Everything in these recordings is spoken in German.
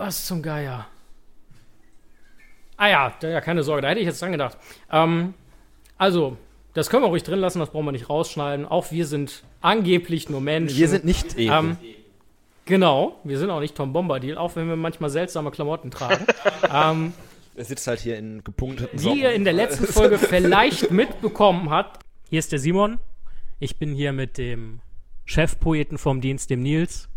Was zum Geier? Ah ja, ja, keine Sorge, da hätte ich jetzt dran gedacht. Ähm, also, das können wir ruhig drin lassen, das brauchen wir nicht rausschneiden. Auch wir sind angeblich nur Menschen. Wir sind nicht Ego. Ähm, genau, wir sind auch nicht Tom Bombadil, auch wenn wir manchmal seltsame Klamotten tragen. ähm, er sitzt halt hier in gepunkteten Socken. Wie ihr in der letzten Folge vielleicht mitbekommen habt, hier ist der Simon. Ich bin hier mit dem Chefpoeten vom Dienst, dem Nils,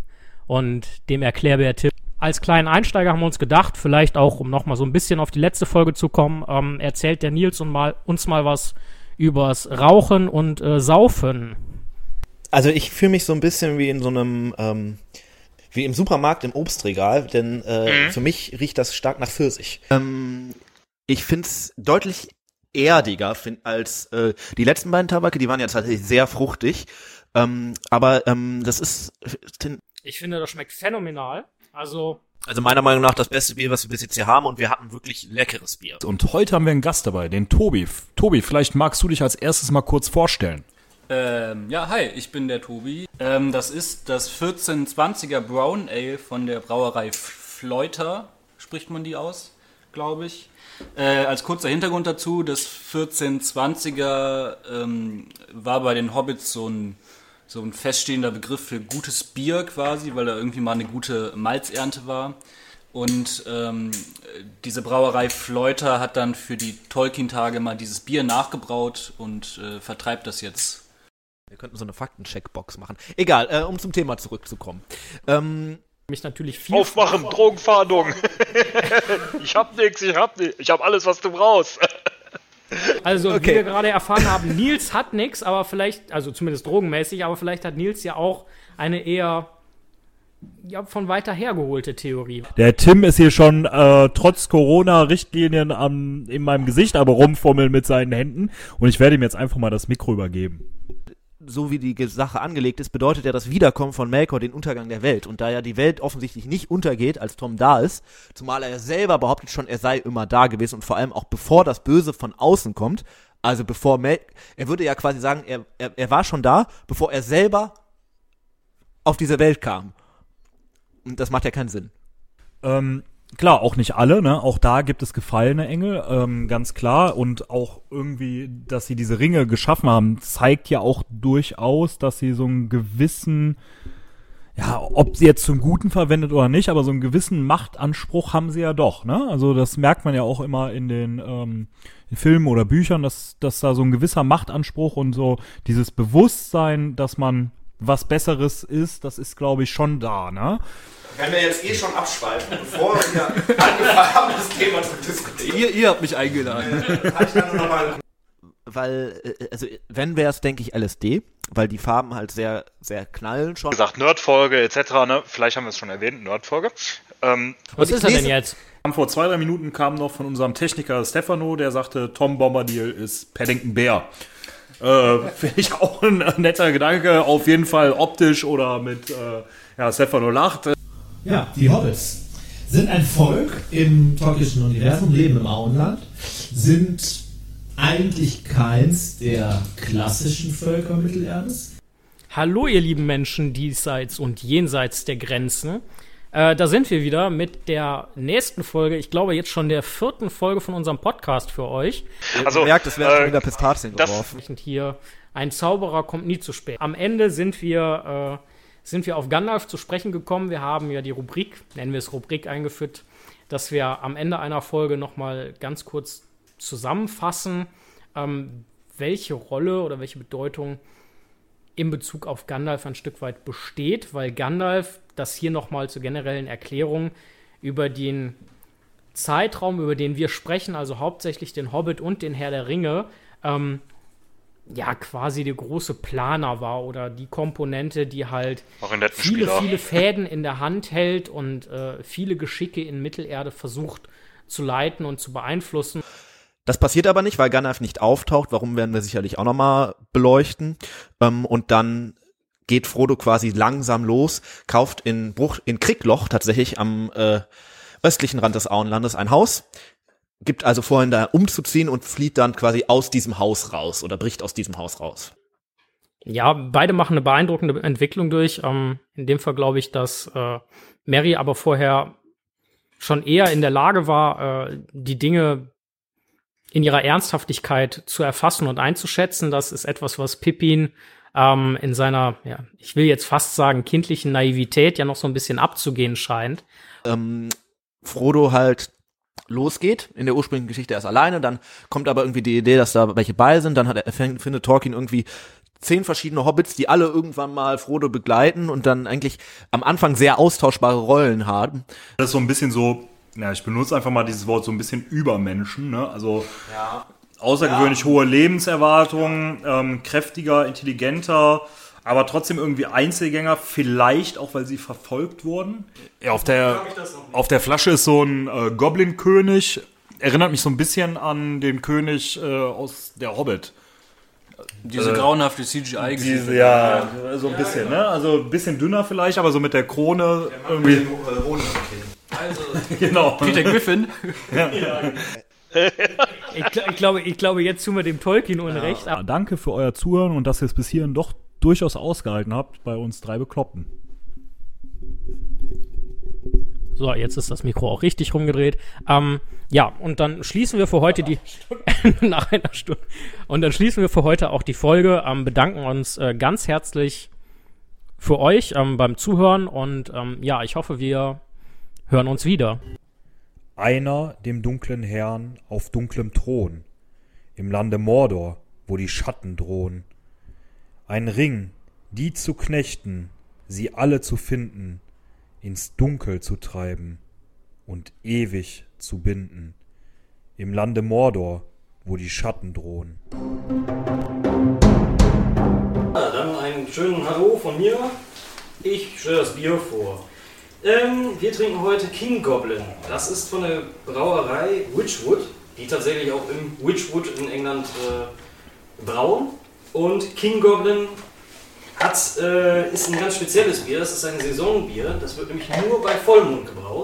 und dem Erklärbär Tipp. Als kleinen Einsteiger haben wir uns gedacht, vielleicht auch, um nochmal so ein bisschen auf die letzte Folge zu kommen, ähm, erzählt der Nils und mal, uns mal was übers Rauchen und äh, Saufen. Also ich fühle mich so ein bisschen wie in so einem, ähm, wie im Supermarkt im Obstregal, denn äh, mhm. für mich riecht das stark nach Pfirsich. Ähm, ich finde es deutlich erdiger find, als äh, die letzten beiden Tabake, die waren ja tatsächlich sehr fruchtig. Ähm, aber ähm, das ist. Ich finde, das schmeckt phänomenal. Also also meiner Meinung nach das beste Bier, was wir bis jetzt hier haben und wir hatten wirklich leckeres Bier. Und heute haben wir einen Gast dabei, den Tobi. Tobi, vielleicht magst du dich als erstes mal kurz vorstellen. Ähm, ja, hi, ich bin der Tobi. Ähm, das ist das 1420er Brown Ale von der Brauerei Fleuter, spricht man die aus, glaube ich. Äh, als kurzer Hintergrund dazu, das 1420er ähm, war bei den Hobbits so ein so ein feststehender Begriff für gutes Bier quasi, weil da irgendwie mal eine gute Malzernte war. Und ähm, diese Brauerei Fleuter hat dann für die Tolkien-Tage mal dieses Bier nachgebraut und äh, vertreibt das jetzt. Wir könnten so eine Faktencheckbox machen. Egal, äh, um zum Thema zurückzukommen. Ähm, mich natürlich viel. Aufmachen, Drogenfahndung. ich hab nix, ich hab nix. Ich hab alles, was du brauchst. Also, okay. wie wir gerade erfahren haben, Nils hat nichts, aber vielleicht, also zumindest drogenmäßig, aber vielleicht hat Nils ja auch eine eher ja, von weiter hergeholte Theorie. Der Tim ist hier schon äh, trotz Corona-Richtlinien in meinem Gesicht aber rumfummeln mit seinen Händen und ich werde ihm jetzt einfach mal das Mikro übergeben so wie die Sache angelegt ist, bedeutet ja das Wiederkommen von Melkor den Untergang der Welt. Und da ja die Welt offensichtlich nicht untergeht, als Tom da ist, zumal er selber behauptet schon, er sei immer da gewesen und vor allem auch bevor das Böse von außen kommt, also bevor Mel er würde ja quasi sagen, er, er, er war schon da, bevor er selber auf diese Welt kam. Und das macht ja keinen Sinn. Ähm, klar, auch nicht alle, ne? Auch da gibt es gefallene Engel, ähm, ganz klar. Und auch irgendwie, dass sie diese Ringe geschaffen haben, zeigt ja auch durchaus, dass sie so einen gewissen, ja, ob sie jetzt zum Guten verwendet oder nicht, aber so einen gewissen Machtanspruch haben sie ja doch, ne? Also das merkt man ja auch immer in den, ähm, in Filmen oder Büchern, dass, dass da so ein gewisser Machtanspruch und so dieses Bewusstsein, dass man was Besseres ist, das ist, glaube ich, schon da, ne? Wenn wir jetzt eh schon abschweifen, bevor wir angefangen haben, das Thema zu diskutieren. Ihr, ihr habt mich eingeladen. Äh, weil, äh, also wenn wäre es, denke ich, LSD, weil die Farben halt sehr, sehr knallen schon. Wie gesagt, Nerdfolge etc., ne? Vielleicht haben wir es schon erwähnt, Nerdfolge. Ähm, Was ist er denn jetzt? Vor zwei, drei Minuten kam noch von unserem Techniker Stefano, der sagte, Tom Bombadil ist Paddington Bear. Äh, Finde ich auch ein netter Gedanke, auf jeden Fall optisch oder mit, äh, ja, Stefano lacht. Ja, die Hobbits sind ein Volk im tolkienischen Universum, leben im Auenland, sind eigentlich keins der klassischen Völker Mittelerdes. Hallo ihr lieben Menschen diesseits und jenseits der Grenzen. Äh, da sind wir wieder mit der nächsten Folge, ich glaube jetzt schon der vierten Folge von unserem Podcast für euch. Also, Ihr merkt, es werden äh, schon wieder Pistazien geworfen. Hier, ein Zauberer kommt nie zu spät. Am Ende sind wir äh, sind wir auf Gandalf zu sprechen gekommen. Wir haben ja die Rubrik, nennen wir es Rubrik, eingeführt, dass wir am Ende einer Folge nochmal ganz kurz zusammenfassen, ähm, welche Rolle oder welche Bedeutung in Bezug auf Gandalf ein Stück weit besteht, weil Gandalf, das hier nochmal zur generellen Erklärung über den Zeitraum, über den wir sprechen, also hauptsächlich den Hobbit und den Herr der Ringe, ähm, ja quasi der große Planer war oder die Komponente, die halt viele, Spieler. viele Fäden in der Hand hält und äh, viele Geschicke in Mittelerde versucht zu leiten und zu beeinflussen. Das passiert aber nicht, weil Gandalf nicht auftaucht. Warum werden wir sicherlich auch nochmal beleuchten. Ähm, und dann geht Frodo quasi langsam los, kauft in Bruch, in Kriegloch tatsächlich am äh, östlichen Rand des Auenlandes ein Haus, gibt also vorhin da umzuziehen und flieht dann quasi aus diesem Haus raus oder bricht aus diesem Haus raus. Ja, beide machen eine beeindruckende Entwicklung durch. Ähm, in dem Fall glaube ich, dass äh, Mary aber vorher schon eher in der Lage war, äh, die Dinge in ihrer Ernsthaftigkeit zu erfassen und einzuschätzen. Das ist etwas, was Pippin ähm, in seiner, ja, ich will jetzt fast sagen, kindlichen Naivität ja noch so ein bisschen abzugehen scheint. ähm, Frodo halt losgeht. In der ursprünglichen Geschichte erst alleine, dann kommt aber irgendwie die Idee, dass da welche bei sind, dann hat er, fängt- findet Tolkien irgendwie zehn verschiedene Hobbits, die alle irgendwann mal Frodo begleiten und dann eigentlich am Anfang sehr austauschbare Rollen haben. Das ist so ein bisschen so, ja, ich benutze einfach mal dieses Wort so ein bisschen Übermenschen, ne? Also außergewöhnlich hohe Lebenserwartungen, ähm, kräftiger, intelligenter, aber trotzdem irgendwie Einzelgänger, vielleicht auch, weil sie verfolgt wurden. Ja, auf der, auf der Flasche ist so ein äh, Goblin-König, erinnert mich so ein bisschen an den König äh, aus der Hobbit. Diese grauenhafte CGI-Geschichte. Ja, so ein bisschen, ne? Also ein bisschen dünner vielleicht, aber so mit der Krone irgendwie. genau. Peter Griffin. Ich, gl- ich, glaube, ich glaube, jetzt tun wir dem Tolkien unrecht. Ja, danke für euer Zuhören und dass ihr es bis hierhin doch durchaus ausgehalten habt bei uns drei Bekloppten. So, jetzt ist das Mikro auch richtig rumgedreht. Ähm, ja, und dann schließen wir für heute die nach einer Stunde. Und dann schließen wir für heute auch die Folge. Ähm, bedanken uns äh, ganz herzlich für euch ähm, beim Zuhören und ähm, ja, ich hoffe, wir hören uns wieder. Einer dem dunklen Herrn auf dunklem Thron, im Lande Mordor, wo die Schatten drohen. Ein Ring, die zu knechten, sie alle zu finden, ins Dunkel zu treiben und ewig zu binden. Im Lande Mordor, wo die Schatten drohen. Ja, dann einen schönen Hallo von mir. Ich stelle das Bier vor. Ähm, wir trinken heute King Goblin. Das ist von der Brauerei Witchwood, die tatsächlich auch im Witchwood in England äh, brauen. Und King Goblin hat, äh, ist ein ganz spezielles Bier. Das ist ein Saisonbier. Das wird nämlich nur bei Vollmond gebraut.